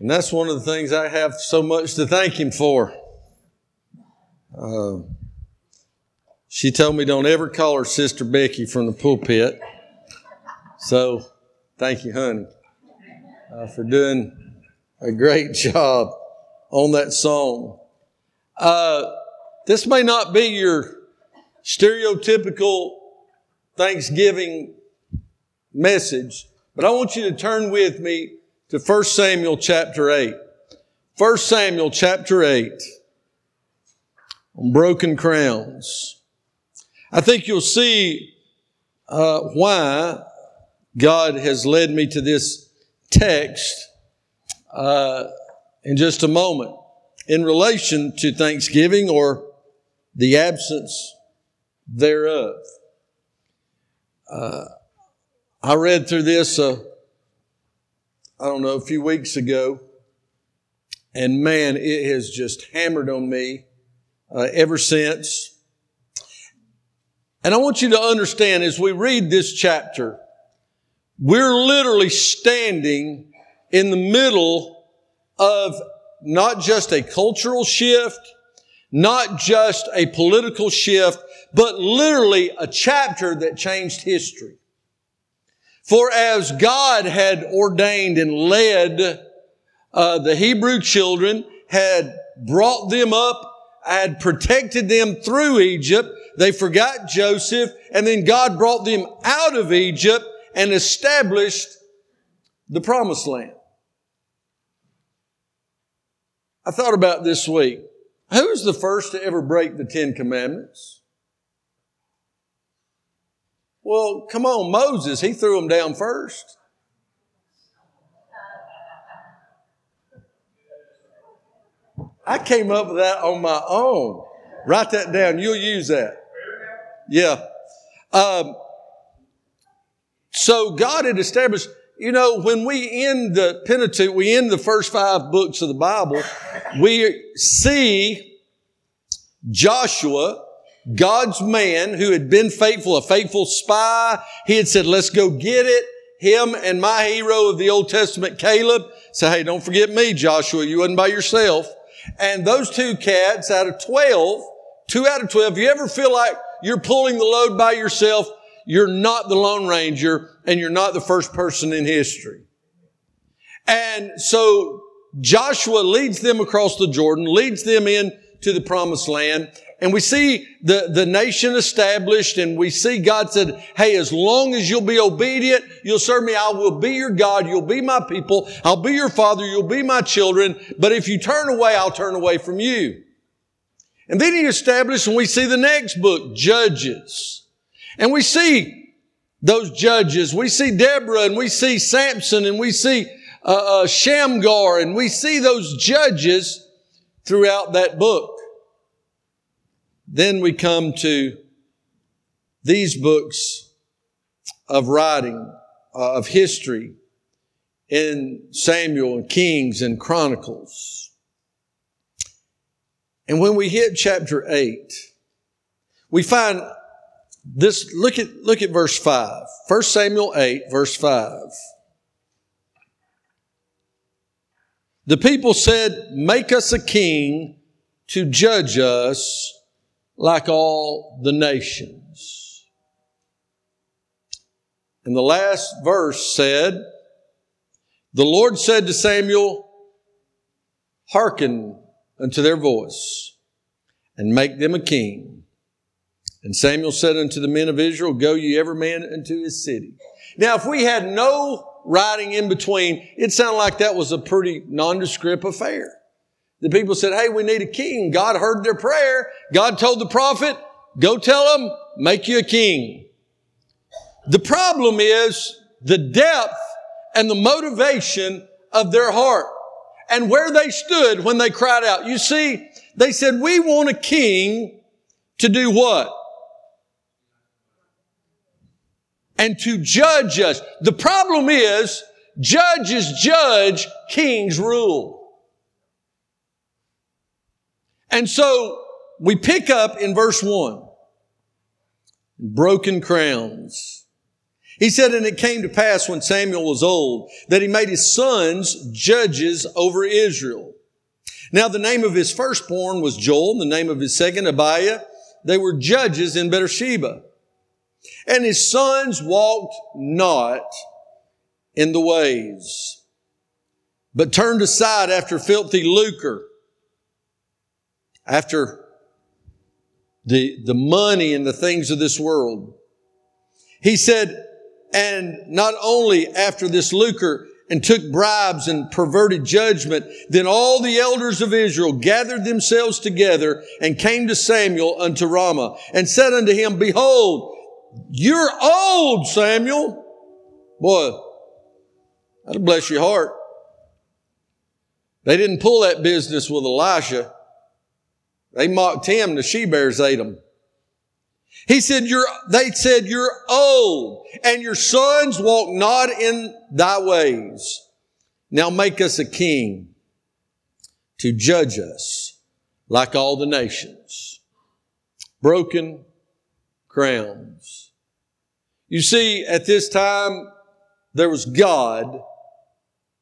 And that's one of the things I have so much to thank him for. Uh, she told me don't ever call her Sister Becky from the pulpit. So thank you, honey, uh, for doing a great job on that song. Uh, this may not be your stereotypical Thanksgiving message, but I want you to turn with me to 1 Samuel chapter 8. 1 Samuel chapter 8 on broken crowns. I think you'll see uh, why God has led me to this text uh, in just a moment in relation to Thanksgiving or the absence thereof. Uh, I read through this, uh, I don't know, a few weeks ago, and man, it has just hammered on me uh, ever since. And I want you to understand as we read this chapter, we're literally standing in the middle of not just a cultural shift, not just a political shift, but literally a chapter that changed history. For as God had ordained and led uh, the Hebrew children, had brought them up, had protected them through Egypt, they forgot Joseph, and then God brought them out of Egypt and established the promised land. I thought about this week. Who's the first to ever break the Ten Commandments? Well, come on, Moses, he threw them down first. I came up with that on my own. Write that down. You'll use that. Yeah. Um, so God had established, you know, when we end the Pentateuch, we end the first five books of the Bible, we see Joshua God's man who had been faithful, a faithful spy. He had said, let's go get it. Him and my hero of the Old Testament, Caleb, say, hey, don't forget me, Joshua. You wasn't by yourself. And those two cats out of 12, two out of 12, you ever feel like you're pulling the load by yourself? You're not the Lone Ranger and you're not the first person in history. And so Joshua leads them across the Jordan, leads them in to the promised land. And we see the, the nation established and we see God said, Hey, as long as you'll be obedient, you'll serve me. I will be your God. You'll be my people. I'll be your father. You'll be my children. But if you turn away, I'll turn away from you. And then he established and we see the next book, Judges. And we see those judges. We see Deborah and we see Samson and we see uh, uh, Shamgar and we see those judges throughout that book. Then we come to these books of writing, uh, of history in Samuel and Kings and Chronicles. And when we hit chapter 8, we find this, look at, look at verse 5. 1 Samuel 8, verse 5. The people said, make us a king to judge us like all the nations. And the last verse said, The Lord said to Samuel, Hearken unto their voice, and make them a king. And Samuel said unto the men of Israel, Go ye every man unto his city. Now, if we had no writing in between, it sounded like that was a pretty nondescript affair. The people said, Hey, we need a king. God heard their prayer. God told the prophet, go tell them, make you a king. The problem is the depth and the motivation of their heart and where they stood when they cried out. You see, they said, we want a king to do what? And to judge us. The problem is judges judge, kings rule. And so we pick up in verse one, broken crowns. He said, and it came to pass when Samuel was old that he made his sons judges over Israel. Now the name of his firstborn was Joel, the name of his second Abiah. They were judges in Beersheba. And his sons walked not in the ways, but turned aside after filthy lucre, after the, the money and the things of this world. He said, and not only after this lucre and took bribes and perverted judgment, then all the elders of Israel gathered themselves together and came to Samuel unto Ramah and said unto him, Behold, you're old, Samuel. Boy, that'll bless your heart. They didn't pull that business with Elisha. They mocked him. The she bears ate him. He said, you're, they said, you're old and your sons walk not in thy ways. Now make us a king to judge us like all the nations. Broken crowns. You see, at this time, there was God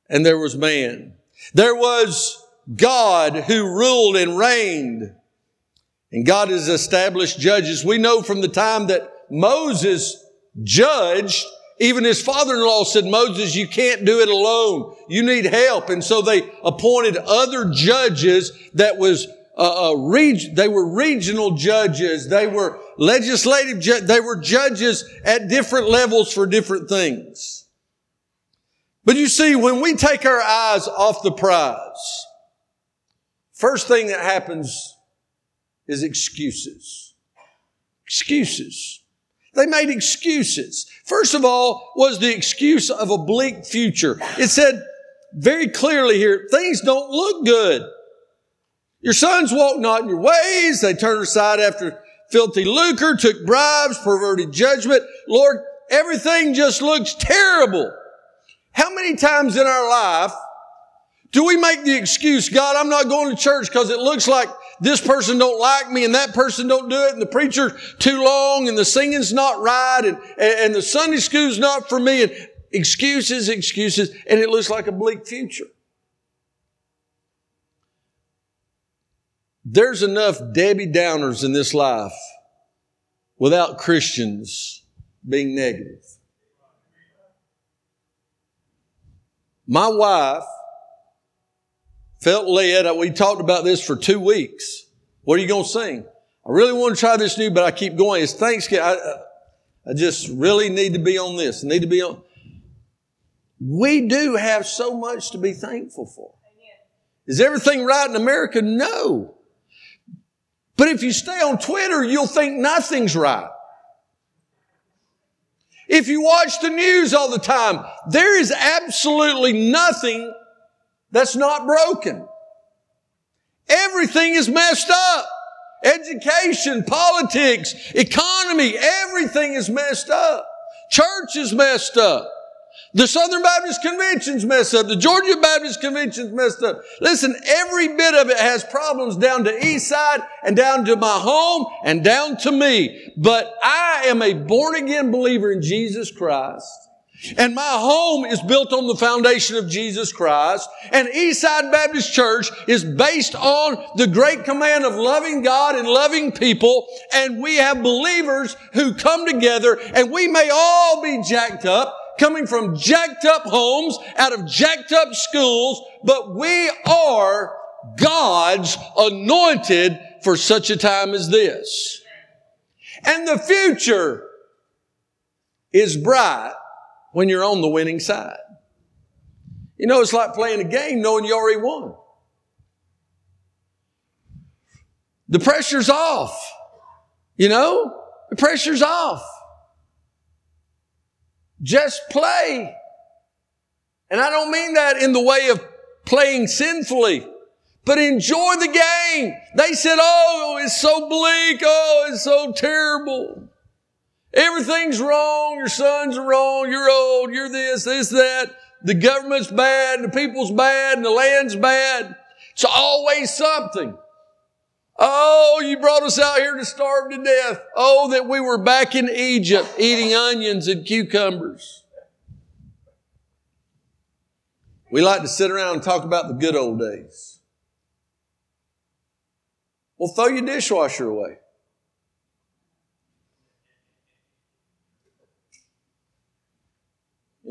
and there was man. There was God who ruled and reigned and God has established judges. We know from the time that Moses judged, even his father-in-law said, Moses, you can't do it alone. You need help. And so they appointed other judges that was uh, uh, reg- they were regional judges. They were legislative. Ju- they were judges at different levels for different things. But you see, when we take our eyes off the prize, first thing that happens is excuses. Excuses. They made excuses. First of all, was the excuse of a bleak future. It said very clearly here, things don't look good. Your sons walk not in your ways. They turn aside after filthy lucre, took bribes, perverted judgment. Lord, everything just looks terrible. How many times in our life do we make the excuse, God, I'm not going to church because it looks like this person don't like me and that person don't do it and the preacher's too long and the singing's not right and, and the Sunday school's not for me and excuses, excuses, and it looks like a bleak future. There's enough Debbie Downers in this life without Christians being negative. My wife felt led. We talked about this for two weeks. What are you going to sing? I really want to try this new, but I keep going. It's Thanksgiving. I, uh, I just really need to be on this. I need to be on. We do have so much to be thankful for. Is everything right in America? No. But if you stay on Twitter, you'll think nothing's right. If you watch the news all the time, there is absolutely nothing that's not broken. Everything is messed up. Education, politics, economy, everything is messed up. Church is messed up. The Southern Baptist Convention's messed up. The Georgia Baptist Convention's messed up. Listen, every bit of it has problems down to East Side and down to my home and down to me. But I am a born again believer in Jesus Christ. And my home is built on the foundation of Jesus Christ. And Eastside Baptist Church is based on the great command of loving God and loving people. And we have believers who come together and we may all be jacked up, coming from jacked up homes, out of jacked up schools, but we are God's anointed for such a time as this. And the future is bright when you're on the winning side. You know, it's like playing a game knowing you already won. The pressure's off. You know, the pressure's off. Just play. And I don't mean that in the way of playing sinfully, but enjoy the game. They said, Oh, it's so bleak. Oh, it's so terrible. Everything's wrong. Your sons are wrong. You're old. You're this, this, that. The government's bad. The people's bad. And the land's bad. It's always something. Oh, you brought us out here to starve to death. Oh, that we were back in Egypt eating onions and cucumbers. We like to sit around and talk about the good old days. Well, throw your dishwasher away.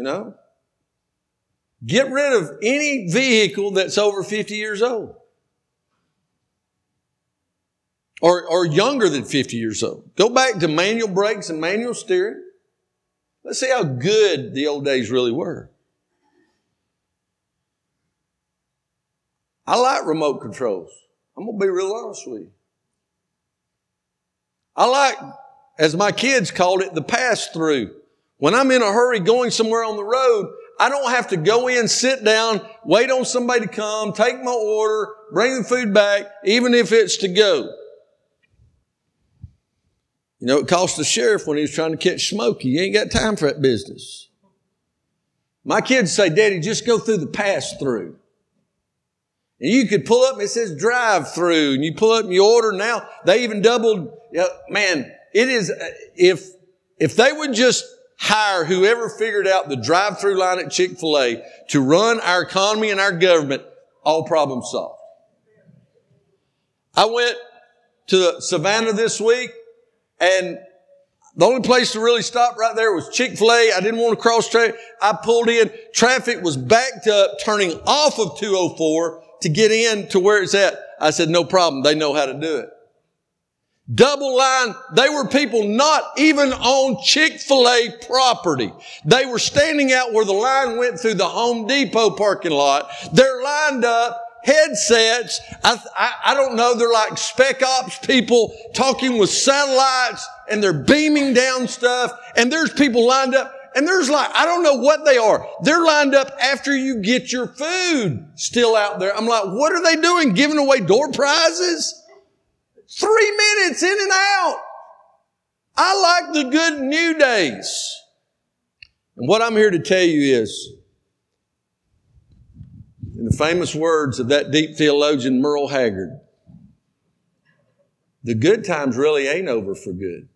You know? Get rid of any vehicle that's over 50 years old. Or, or younger than 50 years old. Go back to manual brakes and manual steering. Let's see how good the old days really were. I like remote controls. I'm going to be real honest with you. I like, as my kids called it, the pass through. When I'm in a hurry going somewhere on the road, I don't have to go in, sit down, wait on somebody to come, take my order, bring the food back, even if it's to go. You know, it cost the sheriff when he was trying to catch Smokey. He ain't got time for that business. My kids say, Daddy, just go through the pass through. And you could pull up and it says drive through and you pull up and you order now. They even doubled, you know, man, it is, uh, if, if they would just hire whoever figured out the drive-through line at Chick-fil-A to run our economy and our government, all problems solved. I went to Savannah this week and the only place to really stop right there was Chick-fil-A. I didn't want to cross traffic. I pulled in. Traffic was backed up, turning off of 204 to get in to where it's at. I said, no problem. They know how to do it. Double line, they were people not even on Chick-fil-A property. They were standing out where the line went through the Home Depot parking lot. They're lined up, headsets. I, I, I don't know, they're like spec ops people talking with satellites and they're beaming down stuff and there's people lined up and there's like, I don't know what they are. They're lined up after you get your food still out there. I'm like, what are they doing? Giving away door prizes? Three minutes in and out. I like the good new days. And what I'm here to tell you is, in the famous words of that deep theologian Merle Haggard, the good times really ain't over for good.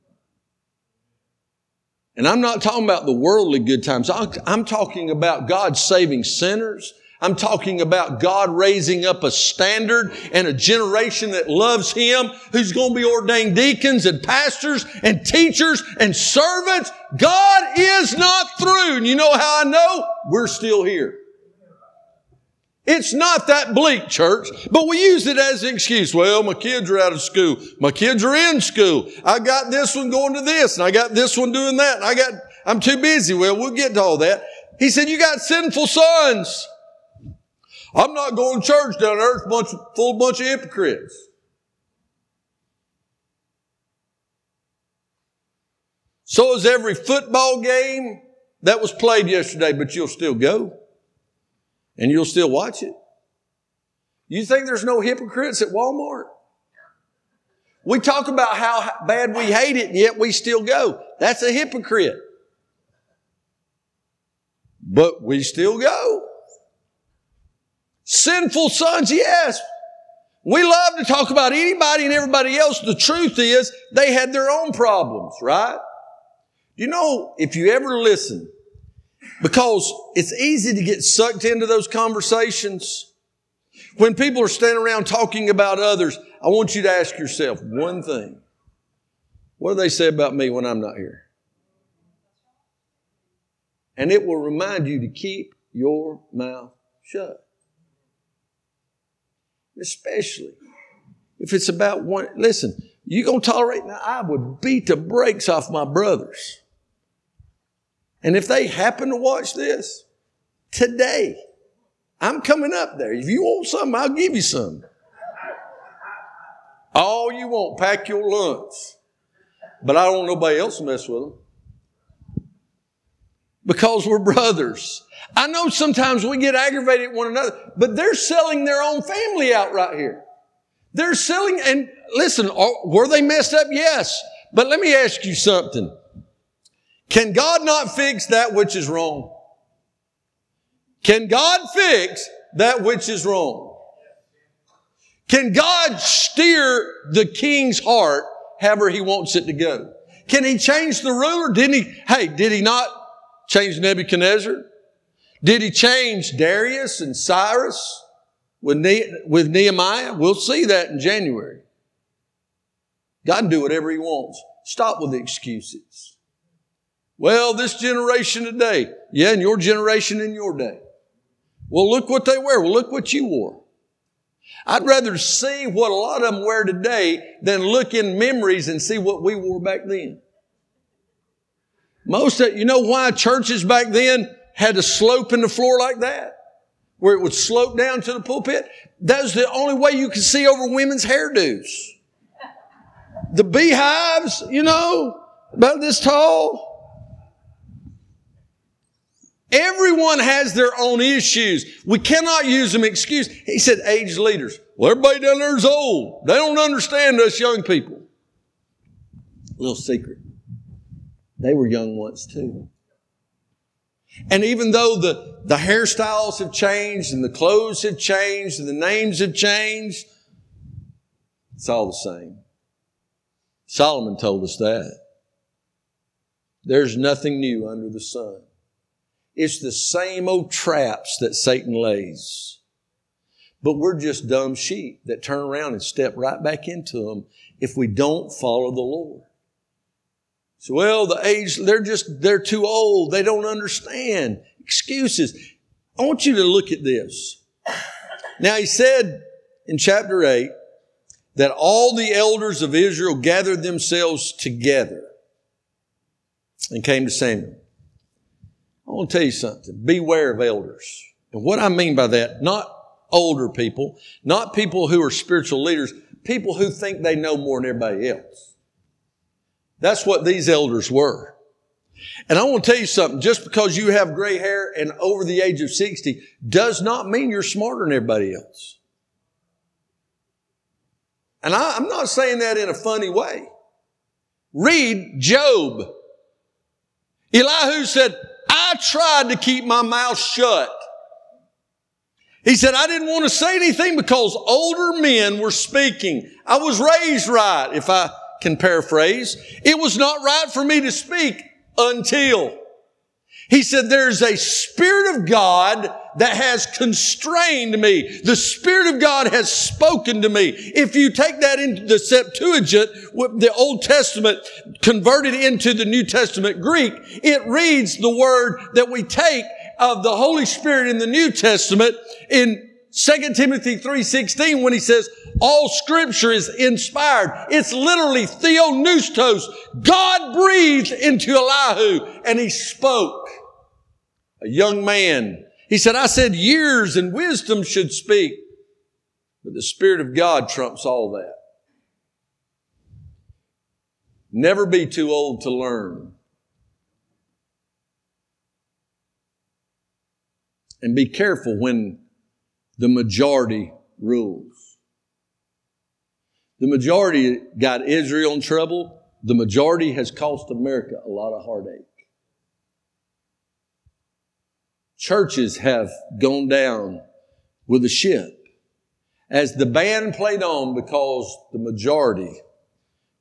And I'm not talking about the worldly good times. I'm talking about God saving sinners I'm talking about God raising up a standard and a generation that loves Him, who's going to be ordained deacons and pastors and teachers and servants. God is not through. And you know how I know? We're still here. It's not that bleak, church, but we use it as an excuse. Well, my kids are out of school. My kids are in school. I got this one going to this and I got this one doing that and I got, I'm too busy. Well, we'll get to all that. He said, you got sinful sons. I'm not going to church down there. It's a bunch, full bunch of hypocrites. So is every football game that was played yesterday, but you'll still go. And you'll still watch it. You think there's no hypocrites at Walmart? We talk about how bad we hate it and yet we still go. That's a hypocrite. But we still go. Sinful sons, yes. We love to talk about anybody and everybody else. The truth is they had their own problems, right? You know, if you ever listen, because it's easy to get sucked into those conversations. When people are standing around talking about others, I want you to ask yourself one thing. What do they say about me when I'm not here? And it will remind you to keep your mouth shut especially if it's about one. Listen, you gonna tolerate? Now, I would beat the brakes off my brothers. And if they happen to watch this today, I'm coming up there. If you want something, I'll give you some. All you want, pack your lunch. But I don't want nobody else to mess with them. Because we're brothers. I know sometimes we get aggravated at one another, but they're selling their own family out right here. They're selling, and listen, oh, were they messed up? Yes. But let me ask you something. Can God not fix that which is wrong? Can God fix that which is wrong? Can God steer the king's heart however he wants it to go? Can he change the ruler? Didn't he? Hey, did he not change Nebuchadnezzar? Did he change Darius and Cyrus with, ne- with Nehemiah? We'll see that in January. God can do whatever he wants. Stop with the excuses. Well, this generation today. Yeah, and your generation in your day. Well, look what they wear. Well, look what you wore. I'd rather see what a lot of them wear today than look in memories and see what we wore back then. Most of, you know why churches back then had a slope in the floor like that? Where it would slope down to the pulpit? That was the only way you could see over women's hairdos. The beehives, you know, about this tall. Everyone has their own issues. We cannot use them excuse. He said age leaders. Well, everybody down there is old. They don't understand us young people. Little secret. They were young once too. And even though the, the hairstyles have changed and the clothes have changed and the names have changed, it's all the same. Solomon told us that. There's nothing new under the sun. It's the same old traps that Satan lays. But we're just dumb sheep that turn around and step right back into them if we don't follow the Lord. So, well, the age, they're just, they're too old. They don't understand. Excuses. I want you to look at this. Now, he said in chapter 8 that all the elders of Israel gathered themselves together and came to Samuel. I want to tell you something. Beware of elders. And what I mean by that, not older people, not people who are spiritual leaders, people who think they know more than everybody else. That's what these elders were. And I want to tell you something. Just because you have gray hair and over the age of 60 does not mean you're smarter than everybody else. And I, am not saying that in a funny way. Read Job. Elihu said, I tried to keep my mouth shut. He said, I didn't want to say anything because older men were speaking. I was raised right, if I can paraphrase. It was not right for me to speak until. He said, there's a Spirit of God that has constrained me. The Spirit of God has spoken to me. If you take that into the Septuagint, the Old Testament converted into the New Testament Greek, it reads the word that we take of the Holy Spirit in the New Testament in 2 Timothy 3.16 when he says, all scripture is inspired. It's literally theopneustos. God breathed into Elihu and he spoke. A young man. He said, I said years and wisdom should speak. But the Spirit of God trumps all that. Never be too old to learn. And be careful when the majority rules. The majority got Israel in trouble. The majority has cost America a lot of heartache. Churches have gone down with the ship as the band played on because the majority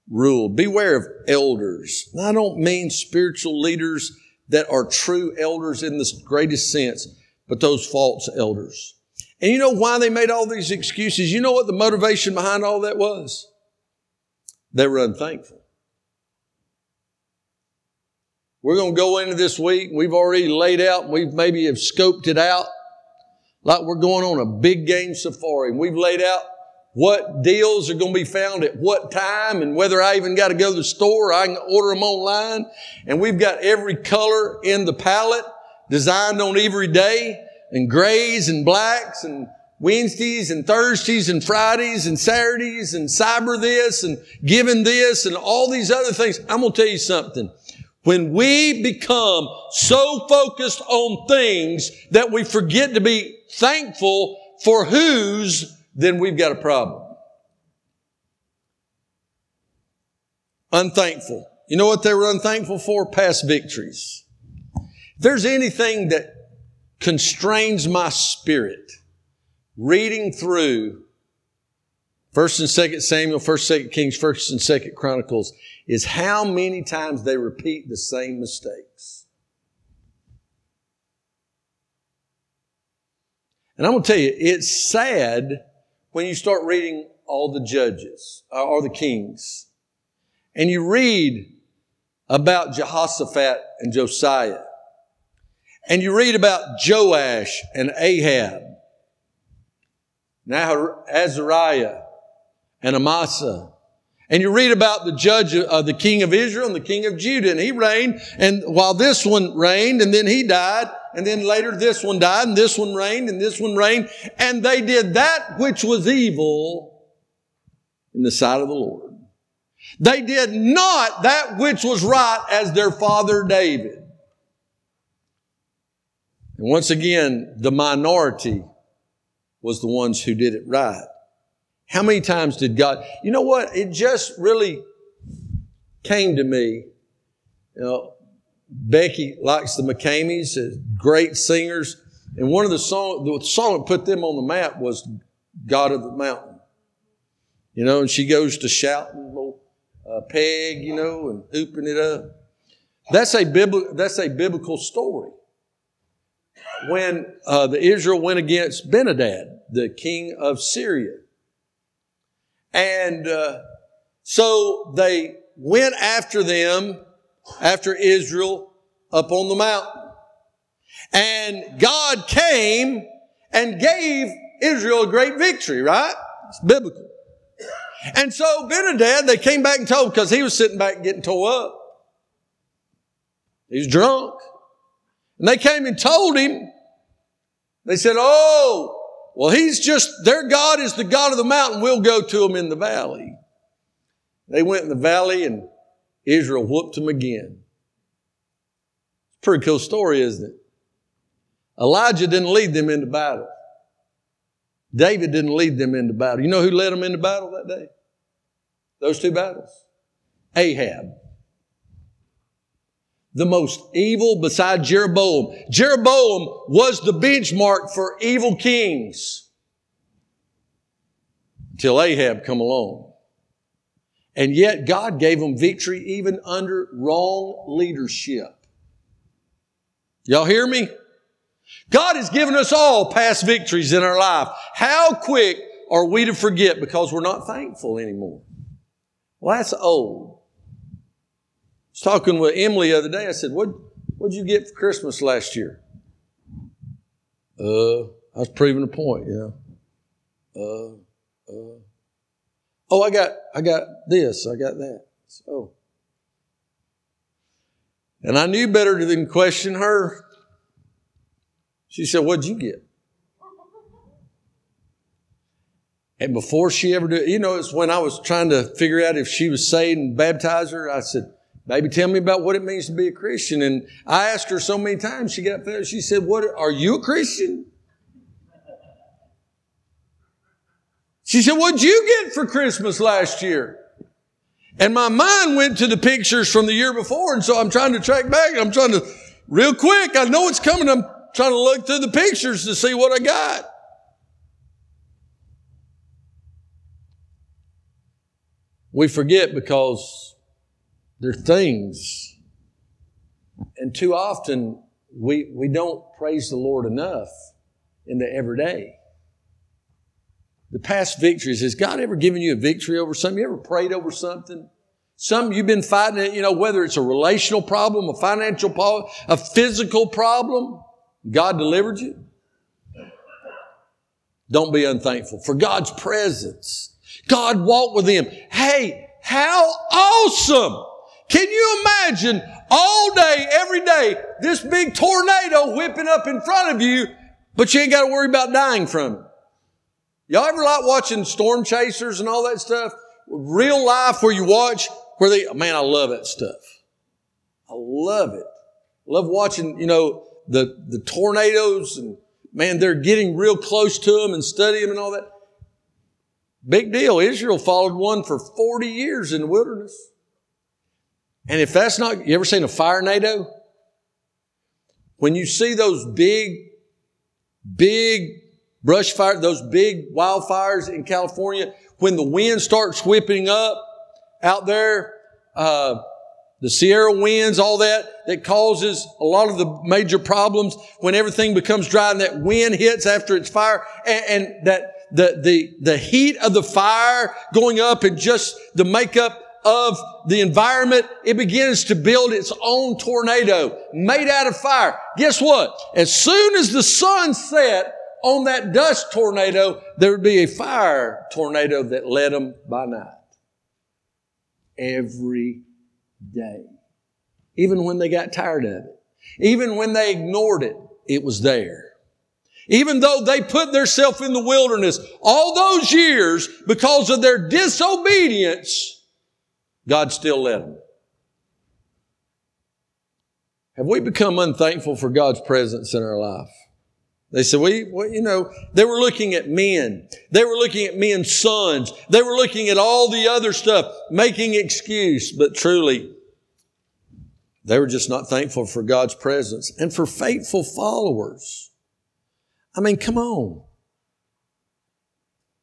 ruled. Beware of elders. I don't mean spiritual leaders that are true elders in the greatest sense, but those false elders. And you know why they made all these excuses? You know what the motivation behind all that was? They were unthankful. We're going to go into this week. We've already laid out, we've maybe have scoped it out like we're going on a big game safari. We've laid out what deals are going to be found at what time and whether I even got to go to the store or I can order them online. And we've got every color in the palette designed on every day and grays and blacks and Wednesdays and Thursdays and Fridays and Saturdays and cyber this and giving this and all these other things. I'm going to tell you something. When we become so focused on things that we forget to be thankful for whose, then we've got a problem. Unthankful. You know what they were unthankful for? Past victories. If there's anything that constrains my spirit reading through First and Second Samuel, First Second Kings, First and Second Chronicles is how many times they repeat the same mistakes. And I'm going to tell you, it's sad when you start reading all the judges uh, or the kings and you read about Jehoshaphat and Josiah and you read about Joash and Ahab, now Azariah and Amasa and you read about the judge, uh, the king of Israel and the king of Judah, and he reigned, and while this one reigned, and then he died, and then later this one died, and this one reigned, and this one reigned, and they did that which was evil in the sight of the Lord. They did not that which was right as their father David. And once again, the minority was the ones who did it right. How many times did God, you know what? It just really came to me. You know, Becky likes the McKameys, great singers. And one of the songs, the song that put them on the map was God of the Mountain. You know, and she goes to shouting little uh, peg, you know, and hooping it up. That's a biblical, that's a biblical story. When uh, the Israel went against Benhadad, the king of Syria, and uh, so they went after them, after Israel, up on the mountain. And God came and gave Israel a great victory, right? It's biblical. And so Benhadad, they came back and told because he was sitting back getting tore up. He was drunk. And they came and told him, they said, Oh, well, he's just, their God is the God of the mountain. We'll go to him in the valley. They went in the valley and Israel whooped them again. Pretty cool story, isn't it? Elijah didn't lead them into battle. David didn't lead them into battle. You know who led them into battle that day? Those two battles? Ahab the most evil beside Jeroboam. Jeroboam was the benchmark for evil kings until Ahab come along. And yet God gave them victory even under wrong leadership. Y'all hear me? God has given us all past victories in our life. How quick are we to forget because we're not thankful anymore? Well, that's old was talking with Emily the other day. I said, "What what'd you get for Christmas last year?" Uh, I was proving a point. Yeah. Uh, uh. Oh, I got I got this. I got that. So, and I knew better than question her. She said, "What'd you get?" And before she ever did, you know, it's when I was trying to figure out if she was saved and baptize her. I said, Baby, tell me about what it means to be a Christian. And I asked her so many times, she got fed. She said, What are you a Christian? She said, What'd you get for Christmas last year? And my mind went to the pictures from the year before, and so I'm trying to track back, I'm trying to, real quick, I know it's coming, I'm trying to look through the pictures to see what I got. We forget because they're things. And too often we, we don't praise the Lord enough in the everyday. The past victories, has God ever given you a victory over something? You ever prayed over something? Something you've been fighting, you know, whether it's a relational problem, a financial problem, a physical problem, God delivered you. Don't be unthankful for God's presence. God walked with him. Hey, how awesome! Can you imagine all day, every day, this big tornado whipping up in front of you, but you ain't got to worry about dying from it? Y'all ever like watching storm chasers and all that stuff? Real life where you watch where they, man, I love that stuff. I love it. Love watching, you know, the, the tornadoes and man, they're getting real close to them and studying them and all that. Big deal. Israel followed one for 40 years in the wilderness. And if that's not, you ever seen a fire NATO? When you see those big, big brush fire, those big wildfires in California, when the wind starts whipping up out there, uh, the Sierra winds, all that, that causes a lot of the major problems when everything becomes dry and that wind hits after it's fire and, and that the, the, the heat of the fire going up and just the makeup of the environment, it begins to build its own tornado made out of fire. Guess what? As soon as the sun set on that dust tornado, there would be a fire tornado that led them by night. Every day. Even when they got tired of it. Even when they ignored it, it was there. Even though they put themselves in the wilderness all those years because of their disobedience, God still let them. Have we become unthankful for God's presence in our life? They said, we, well, you know, they were looking at men. They were looking at men's sons. They were looking at all the other stuff, making excuse, but truly, they were just not thankful for God's presence and for faithful followers. I mean, come on.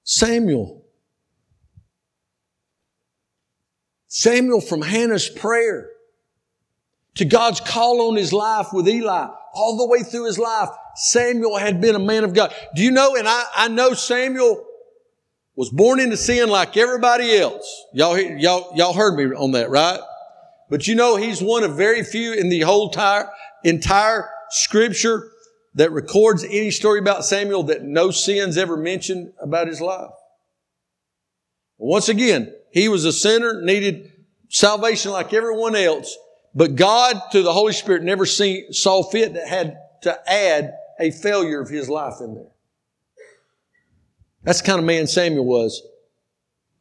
Samuel. Samuel from Hannah's prayer to God's call on his life with Eli, all the way through his life, Samuel had been a man of God. Do you know, and I, I know Samuel was born into sin like everybody else. Y'all, y'all, y'all heard me on that, right? But you know, he's one of very few in the whole entire, entire scripture that records any story about Samuel that no sins ever mentioned about his life. Once again, he was a sinner, needed salvation like everyone else, but God, through the Holy Spirit, never see, saw fit that had to add a failure of his life in there. That's the kind of man Samuel was.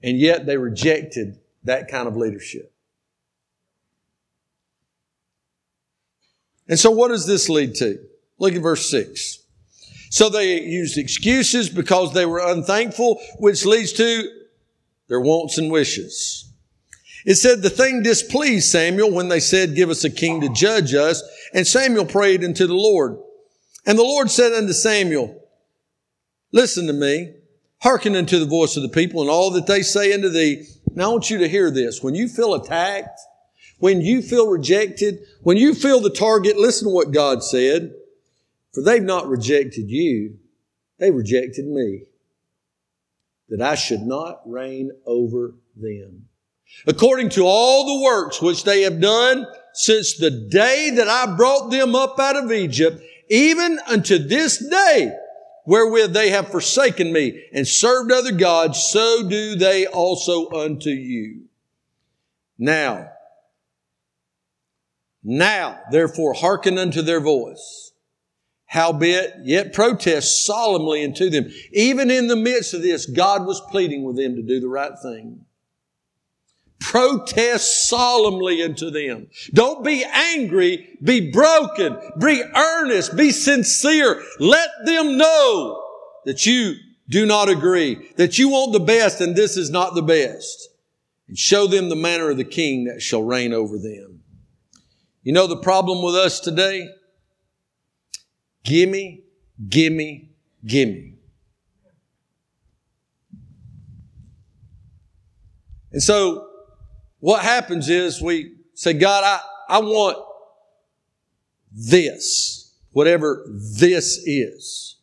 And yet they rejected that kind of leadership. And so what does this lead to? Look at verse 6. So they used excuses because they were unthankful, which leads to their wants and wishes. It said the thing displeased Samuel when they said, give us a king to judge us. And Samuel prayed unto the Lord. And the Lord said unto Samuel, listen to me, hearken unto the voice of the people and all that they say unto thee. Now I want you to hear this. When you feel attacked, when you feel rejected, when you feel the target, listen to what God said. For they've not rejected you, they rejected me, that I should not reign over them. According to all the works which they have done since the day that I brought them up out of Egypt, even unto this day, wherewith they have forsaken me and served other gods, so do they also unto you. Now, now, therefore, hearken unto their voice. Howbeit, yet protest solemnly unto them. Even in the midst of this, God was pleading with them to do the right thing. Protest solemnly unto them. Don't be angry. Be broken. Be earnest. Be sincere. Let them know that you do not agree, that you want the best and this is not the best. And show them the manner of the king that shall reign over them. You know the problem with us today? Gimme, gimme, gimme. And so what happens is we say, God, I, I want this, whatever this is.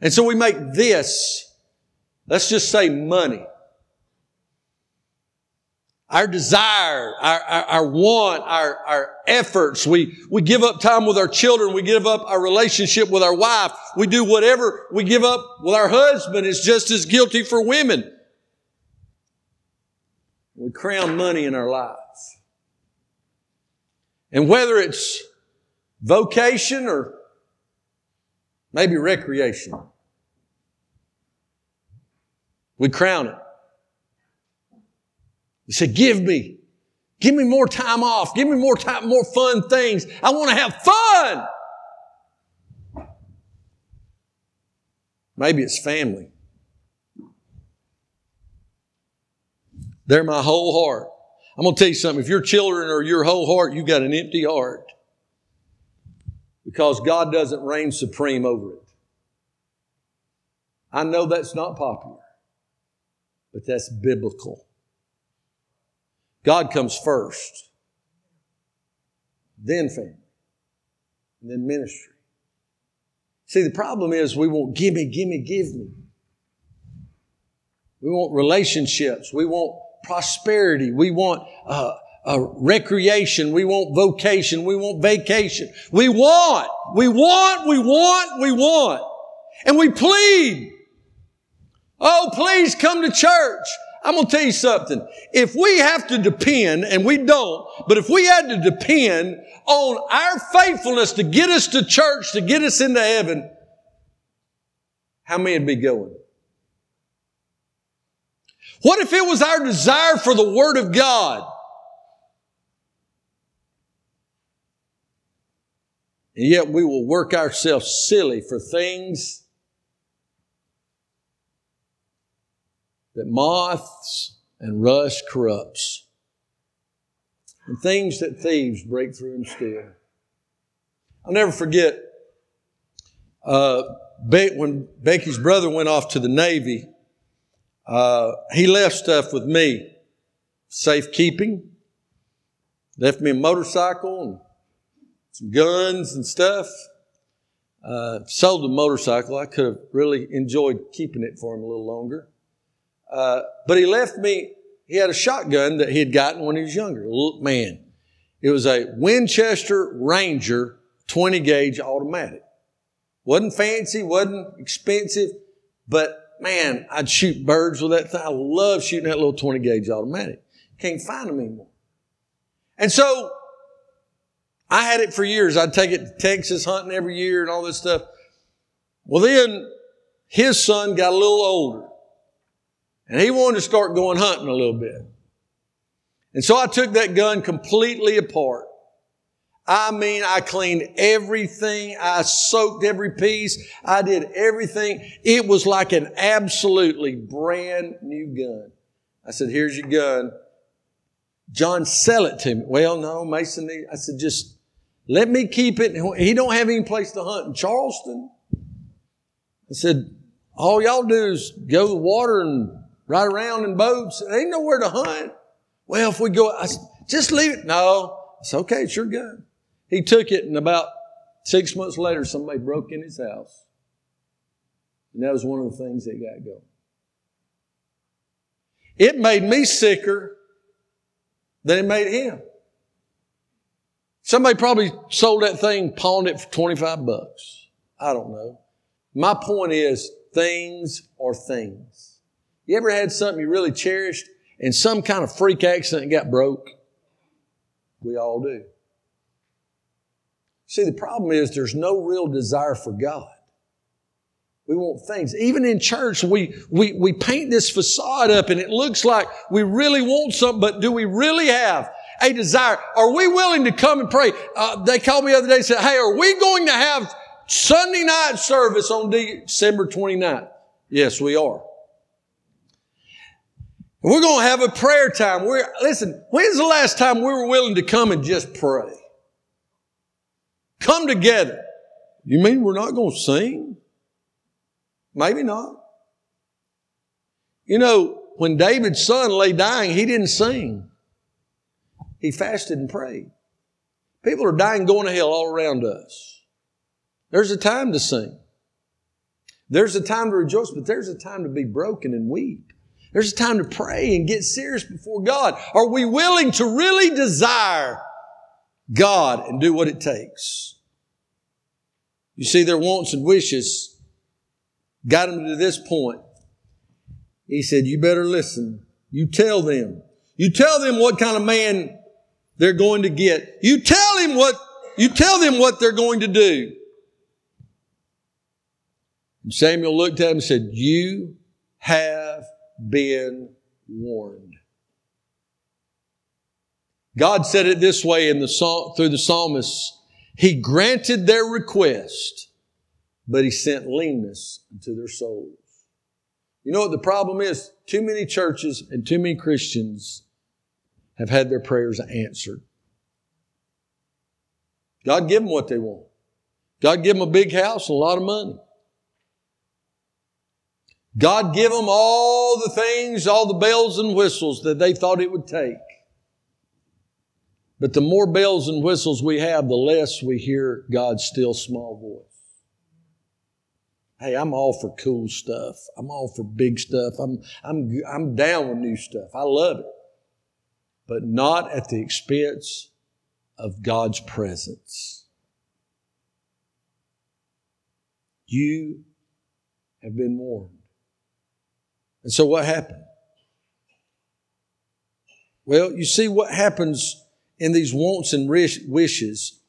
And so we make this, let's just say money our desire, our, our, our, want, our, our efforts. We, we give up time with our children. We give up our relationship with our wife. We do whatever we give up with our husband is just as guilty for women. We crown money in our lives. And whether it's vocation or maybe recreation, we crown it. He said, give me, give me more time off. Give me more time, more fun things. I want to have fun. Maybe it's family. They're my whole heart. I'm going to tell you something. If your children are your whole heart, you've got an empty heart. Because God doesn't reign supreme over it. I know that's not popular, but that's biblical. God comes first, then family, then ministry. See, the problem is we want gimme, gimme, give me. We want relationships. We want prosperity. We want uh, uh, recreation. We want vocation. We want vacation. We want, we want, we want, we want. And we plead. Oh, please come to church. I'm going to tell you something. If we have to depend, and we don't, but if we had to depend on our faithfulness to get us to church, to get us into heaven, how many would be going? What if it was our desire for the Word of God? And yet we will work ourselves silly for things that moths and rust corrupts. And things that thieves break through and steal. I'll never forget uh, when Becky's brother went off to the Navy, uh, he left stuff with me. Safekeeping. Left me a motorcycle and some guns and stuff. Uh, sold the motorcycle. I could have really enjoyed keeping it for him a little longer. Uh, but he left me, he had a shotgun that he had gotten when he was younger. Man, it was a Winchester Ranger 20 gauge automatic. Wasn't fancy, wasn't expensive, but man, I'd shoot birds with that thing. I love shooting that little 20 gauge automatic. Can't find them anymore. And so I had it for years. I'd take it to Texas hunting every year and all this stuff. Well, then his son got a little older and he wanted to start going hunting a little bit. And so I took that gun completely apart. I mean, I cleaned everything. I soaked every piece. I did everything. It was like an absolutely brand new gun. I said, here's your gun. John, sell it to me. Well, no, Mason, I said, just let me keep it. He don't have any place to hunt in Charleston. I said, all y'all do is go to the water and ride around in boats. There ain't nowhere to hunt. Well, if we go, I said, just leave it. No, it's okay. It's your gun. He took it, and about six months later, somebody broke in his house. And that was one of the things that got going. It made me sicker than it made him. Somebody probably sold that thing, pawned it for 25 bucks. I don't know. My point is, things are things. You ever had something you really cherished and some kind of freak accident got broke? We all do. See, the problem is there's no real desire for God. We want things. Even in church, we, we, we paint this facade up and it looks like we really want something, but do we really have a desire? Are we willing to come and pray? Uh, they called me the other day and said, Hey, are we going to have Sunday night service on December 29th? Yes, we are. We're going to have a prayer time. We're, listen, when's the last time we were willing to come and just pray? Come together. You mean we're not going to sing? Maybe not. You know, when David's son lay dying, he didn't sing. He fasted and prayed. People are dying going to hell all around us. There's a time to sing. There's a time to rejoice, but there's a time to be broken and weep. There's a time to pray and get serious before God. Are we willing to really desire God and do what it takes. You see, their wants and wishes got them to this point. He said, You better listen. You tell them. You tell them what kind of man they're going to get. You tell him what, you tell them what they're going to do. And Samuel looked at him and said, You have been warned. God said it this way in the through the psalmist. He granted their request, but he sent leanness into their souls. You know what the problem is? Too many churches and too many Christians have had their prayers answered. God give them what they want. God give them a big house and a lot of money. God give them all the things, all the bells and whistles that they thought it would take. But the more bells and whistles we have, the less we hear God's still small voice. Hey, I'm all for cool stuff. I'm all for big stuff. I'm, I'm, I'm down with new stuff. I love it. But not at the expense of God's presence. You have been warned. And so what happened? Well, you see what happens in these wants and wishes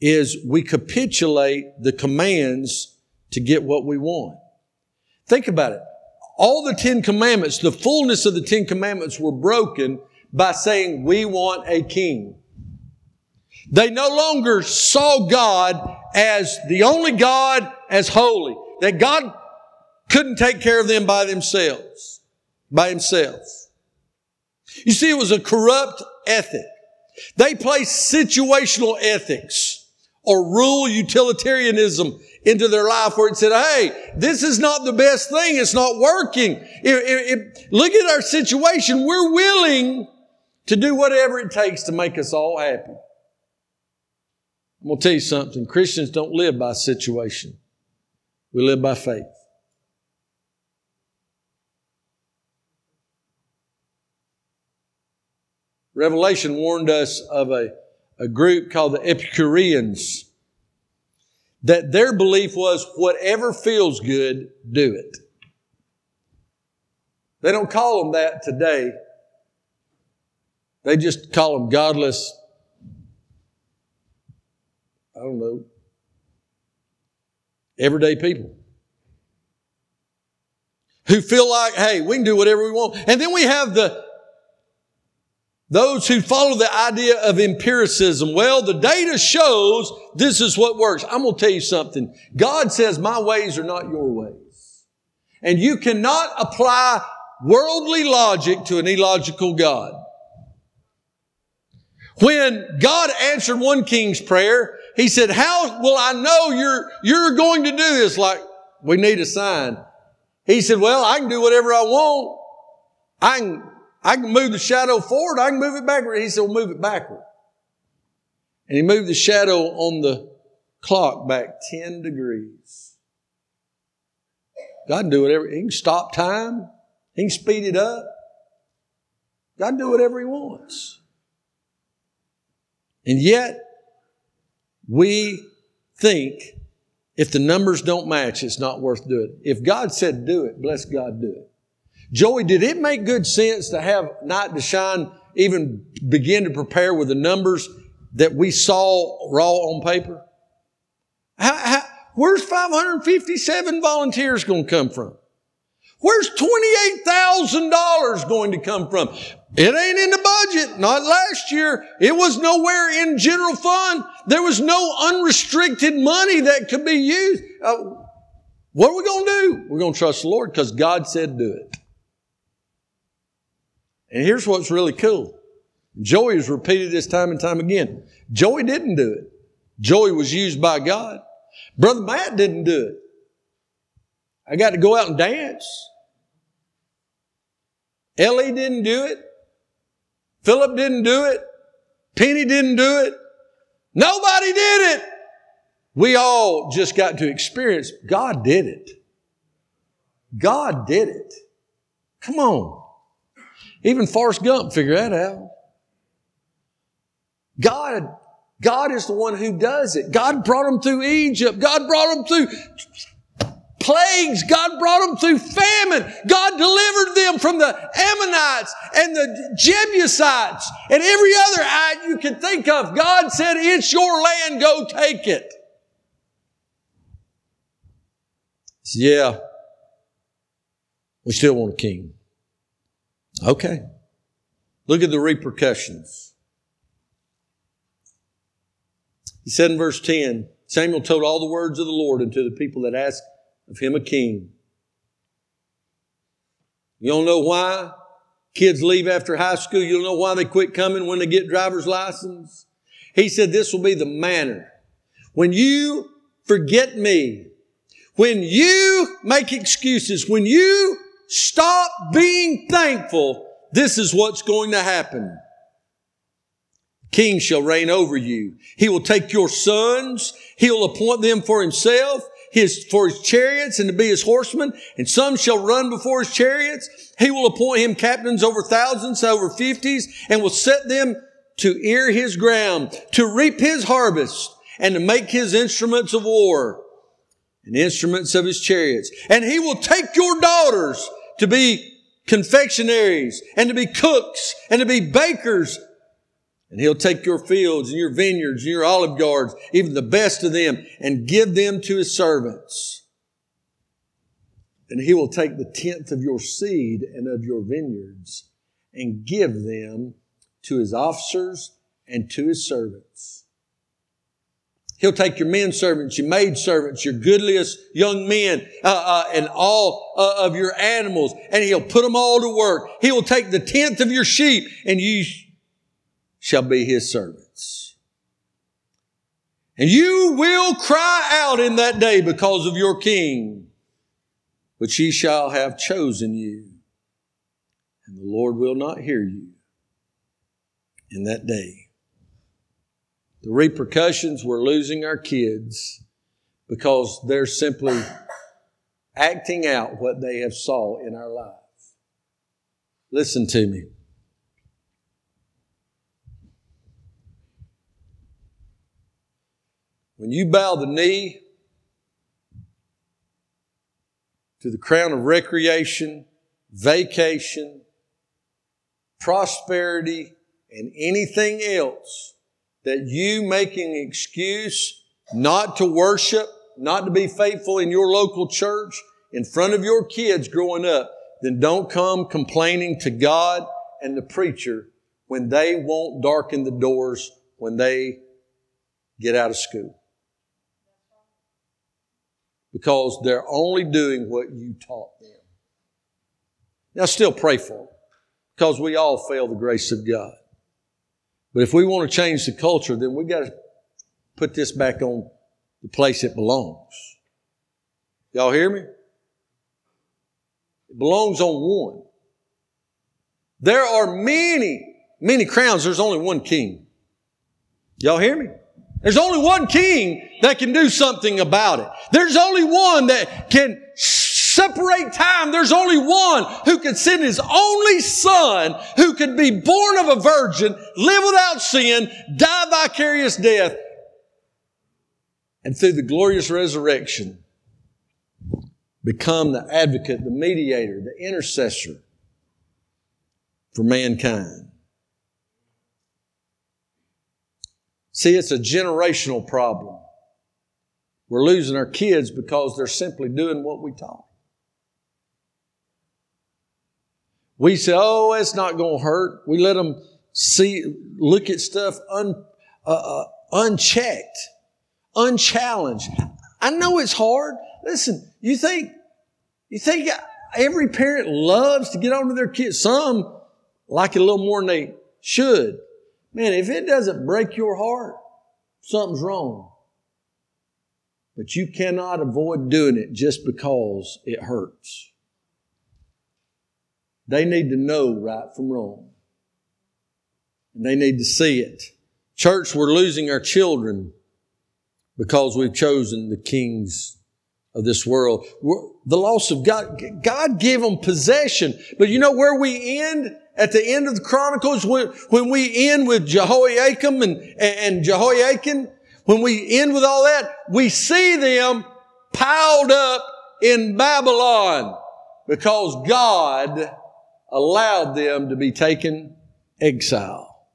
is we capitulate the commands to get what we want. Think about it. All the Ten Commandments, the fullness of the Ten Commandments were broken by saying, we want a king. They no longer saw God as the only God as holy. That God couldn't take care of them by themselves, by himself. You see, it was a corrupt ethic. They placed situational ethics or rule utilitarianism into their life where it said, Hey, this is not the best thing. It's not working. If, if, if, look at our situation. We're willing to do whatever it takes to make us all happy. I'm going to tell you something. Christians don't live by situation. We live by faith. Revelation warned us of a, a group called the Epicureans that their belief was whatever feels good, do it. They don't call them that today. They just call them godless, I don't know, everyday people who feel like, hey, we can do whatever we want. And then we have the those who follow the idea of empiricism, well, the data shows this is what works. I'm going to tell you something. God says my ways are not your ways. And you cannot apply worldly logic to an illogical God. When God answered one king's prayer, he said, how will I know you're, you're going to do this? Like, we need a sign. He said, well, I can do whatever I want. I can I can move the shadow forward. I can move it backward. He said, well, move it backward. And he moved the shadow on the clock back 10 degrees. God can do whatever. He can stop time. He can speed it up. God can do whatever he wants. And yet, we think if the numbers don't match, it's not worth doing. If God said do it, bless God, do it. Joey, did it make good sense to have Night to Shine even begin to prepare with the numbers that we saw raw on paper? How, how, where's 557 volunteers going to come from? Where's $28,000 going to come from? It ain't in the budget. Not last year. It was nowhere in general fund. There was no unrestricted money that could be used. Uh, what are we going to do? We're going to trust the Lord because God said do it. And here's what's really cool. Joey has repeated this time and time again. Joey didn't do it. Joey was used by God. Brother Matt didn't do it. I got to go out and dance. Ellie didn't do it. Philip didn't do it. Penny didn't do it. Nobody did it. We all just got to experience God did it. God did it. Come on. Even Forrest Gump figured that out. God, God is the one who does it. God brought them through Egypt. God brought them through plagues. God brought them through famine. God delivered them from the Ammonites and the Jebusites and every other act you can think of. God said, it's your land, go take it. Yeah. We still want a king. Okay. Look at the repercussions. He said in verse 10 Samuel told all the words of the Lord unto the people that asked of him a king. You don't know why kids leave after high school? You don't know why they quit coming when they get driver's license? He said this will be the manner. When you forget me, When you make excuses, when you stop being thankful, this is what's going to happen. King shall reign over you. He will take your sons. He'll appoint them for himself, his, for his chariots and to be his horsemen. And some shall run before his chariots. He will appoint him captains over thousands, over fifties, and will set them to ear his ground, to reap his harvest, and to make his instruments of war and instruments of his chariots. And he will take your daughters to be confectionaries and to be cooks and to be bakers. And he'll take your fields and your vineyards and your olive yards, even the best of them, and give them to his servants. And he will take the tenth of your seed and of your vineyards and give them to his officers and to his servants. He'll take your men servants, your maid servants, your goodliest young men, uh, uh, and all uh, of your animals, and he'll put them all to work. He will take the tenth of your sheep, and you shall be his servants. And you will cry out in that day because of your king, but he shall have chosen you, and the Lord will not hear you in that day. The repercussions, we're losing our kids because they're simply acting out what they have saw in our lives. Listen to me. When you bow the knee to the crown of recreation, vacation, prosperity, and anything else that you making excuse not to worship, not to be faithful in your local church in front of your kids growing up, then don't come complaining to God and the preacher when they won't darken the doors when they get out of school. Because they're only doing what you taught them. Now still pray for them because we all fail the grace of God. But if we want to change the culture, then we got to put this back on the place it belongs. Y'all hear me? It belongs on one. There are many, many crowns. There's only one king. Y'all hear me? There's only one king that can do something about it. There's only one that can separate time. There's only one who could send his only son who could be born of a virgin, live without sin, die vicarious death, and through the glorious resurrection, become the advocate, the mediator, the intercessor for mankind. See, it's a generational problem. We're losing our kids because they're simply doing what we taught. We say, oh, it's not going to hurt. We let them see, look at stuff un, uh, uh, unchecked, unchallenged. I know it's hard. Listen, you think, you think every parent loves to get onto their kids. Some like it a little more than they should. Man, if it doesn't break your heart, something's wrong. But you cannot avoid doing it just because it hurts. They need to know right from wrong. And they need to see it. Church, we're losing our children because we've chosen the kings of this world. We're, the loss of God, God gave them possession. But you know where we end? At the end of the Chronicles, when, when we end with Jehoiakim and, and Jehoiakim, when we end with all that, we see them piled up in Babylon because God allowed them to be taken exile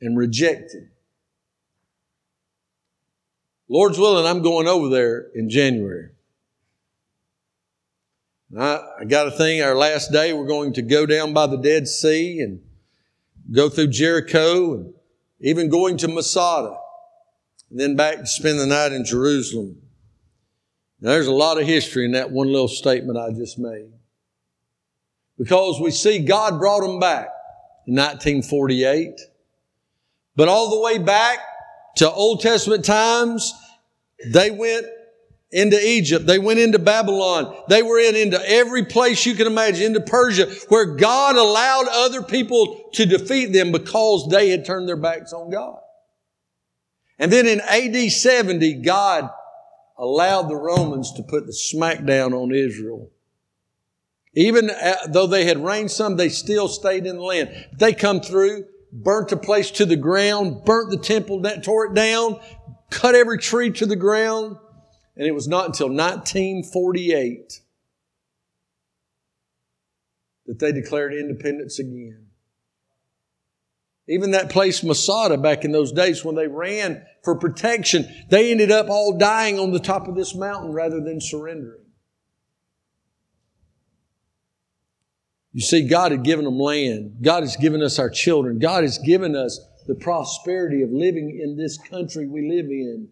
and rejected. Lord's willing, I'm going over there in January. I, I got a thing, our last day, we're going to go down by the Dead Sea and go through Jericho and even going to Masada and then back to spend the night in Jerusalem. Now, there's a lot of history in that one little statement I just made because we see God brought them back in 1948. But all the way back to Old Testament times, they went into Egypt. They went into Babylon. They were in into every place you can imagine, into Persia, where God allowed other people to defeat them because they had turned their backs on God. And then in AD 70, God allowed the Romans to put the smackdown on Israel. Even uh, though they had rained some, they still stayed in the land. They come through, burnt the place to the ground, burnt the temple, tore it down, cut every tree to the ground. And it was not until 1948 that they declared independence again. Even that place, Masada, back in those days when they ran for protection, they ended up all dying on the top of this mountain rather than surrendering. You see, God had given them land. God has given us our children. God has given us the prosperity of living in this country we live in,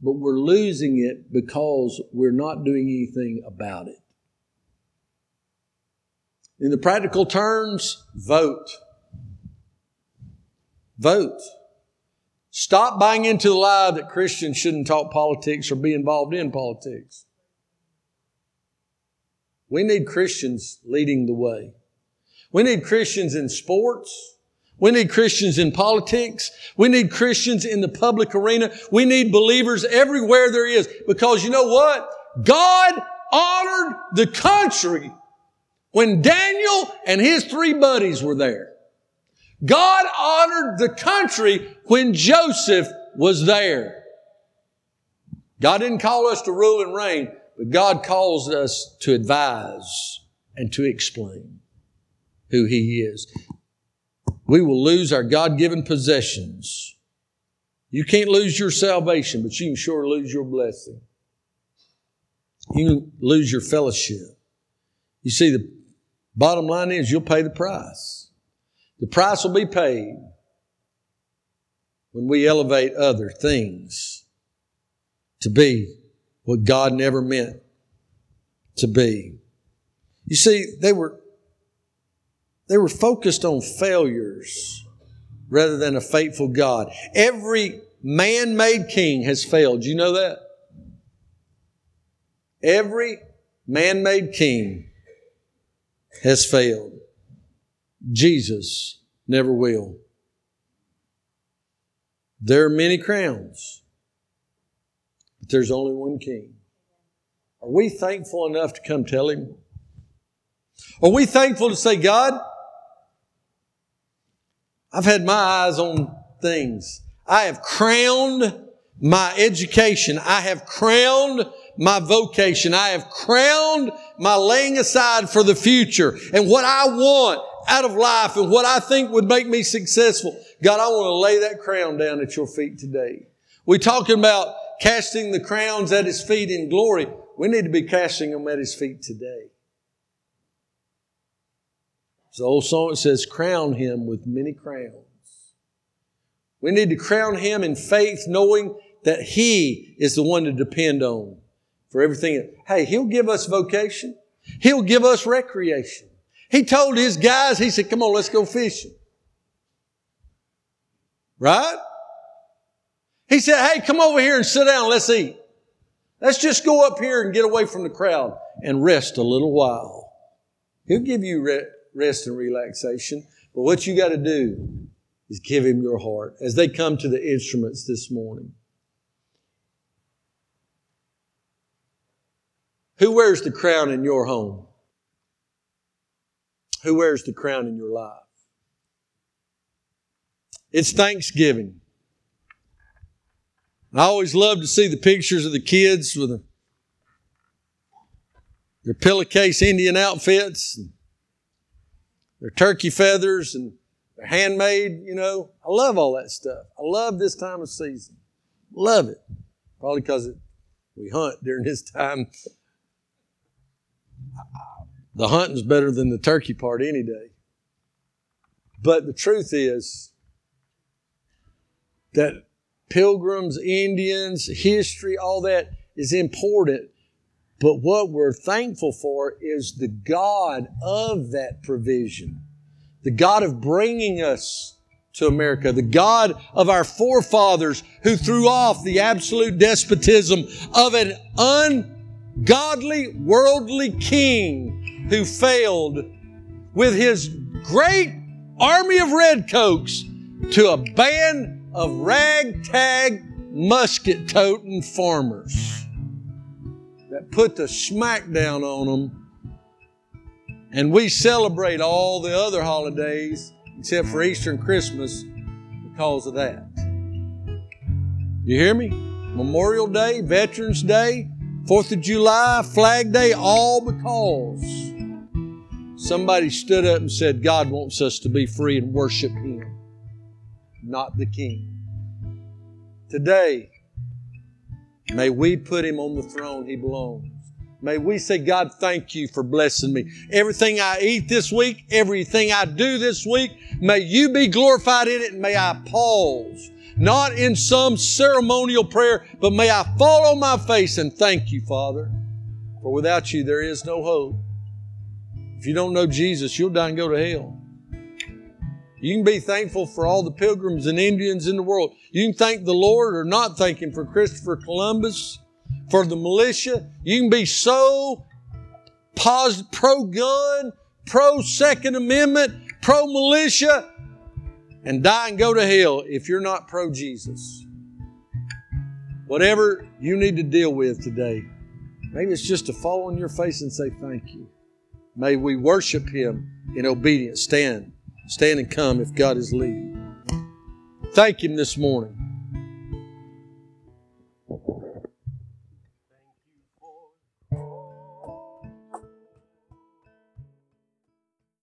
but we're losing it because we're not doing anything about it. In the practical terms, vote. Vote. Stop buying into the lie that Christians shouldn't talk politics or be involved in politics. We need Christians leading the way. We need Christians in sports. We need Christians in politics. We need Christians in the public arena. We need believers everywhere there is because you know what? God honored the country when Daniel and his three buddies were there. God honored the country when Joseph was there. God didn't call us to rule and reign, but God calls us to advise and to explain who He is. We will lose our God given possessions. You can't lose your salvation, but you can sure lose your blessing. You lose your fellowship. You see, the bottom line is you'll pay the price. The price will be paid when we elevate other things to be what God never meant to be. You see, they were they were focused on failures rather than a faithful God. Every man made king has failed. You know that? Every man made king has failed. Jesus never will. There are many crowns, but there's only one king. Are we thankful enough to come tell him? Are we thankful to say, God, I've had my eyes on things. I have crowned my education. I have crowned my vocation. I have crowned my laying aside for the future and what I want out of life and what I think would make me successful. God, I want to lay that crown down at your feet today. We're talking about casting the crowns at his feet in glory. We need to be casting them at his feet today. The old song says, Crown him with many crowns. We need to crown him in faith, knowing that he is the one to depend on for everything. Hey, he'll give us vocation. He'll give us recreation. He told his guys, he said, come on, let's go fishing. Right? He said, hey, come over here and sit down. Let's eat. Let's just go up here and get away from the crowd and rest a little while. He'll give you rest and relaxation. But what you got to do is give him your heart as they come to the instruments this morning. Who wears the crown in your home? Who wears the crown in your life? It's Thanksgiving. I always love to see the pictures of the kids with their pillowcase Indian outfits their turkey feathers and they're handmade, you know. I love all that stuff. I love this time of season. Love it. Probably because we hunt during this time. The hunting's better than the turkey part any day. But the truth is that pilgrims, Indians, history, all that is important. But what we're thankful for is the God of that provision, the God of bringing us to America. The God of our forefathers who threw off the absolute despotism of an ungodly, worldly king who failed with his great army of redcoats to a band of ragtag musket toting farmers that put the smackdown on them. And we celebrate all the other holidays except for Easter and Christmas because of that. You hear me? Memorial Day, Veterans Day, Fourth of July, Flag Day, all because somebody stood up and said, God wants us to be free and worship Him, not the King. Today, may we put Him on the throne He belongs. May we say, God, thank you for blessing me. Everything I eat this week, everything I do this week, may you be glorified in it and may I pause. Not in some ceremonial prayer, but may I fall on my face and thank you, Father. For without you, there is no hope. If you don't know Jesus, you'll die and go to hell. You can be thankful for all the pilgrims and Indians in the world. You can thank the Lord or not thank Him for Christopher Columbus for the militia. You can be so pro gun, pro Second Amendment, pro militia, and die and go to hell if you're not pro Jesus. Whatever you need to deal with today, maybe it's just to fall on your face and say thank you. May we worship Him in obedience. Stand, stand and come if God is leading. Thank Him this morning.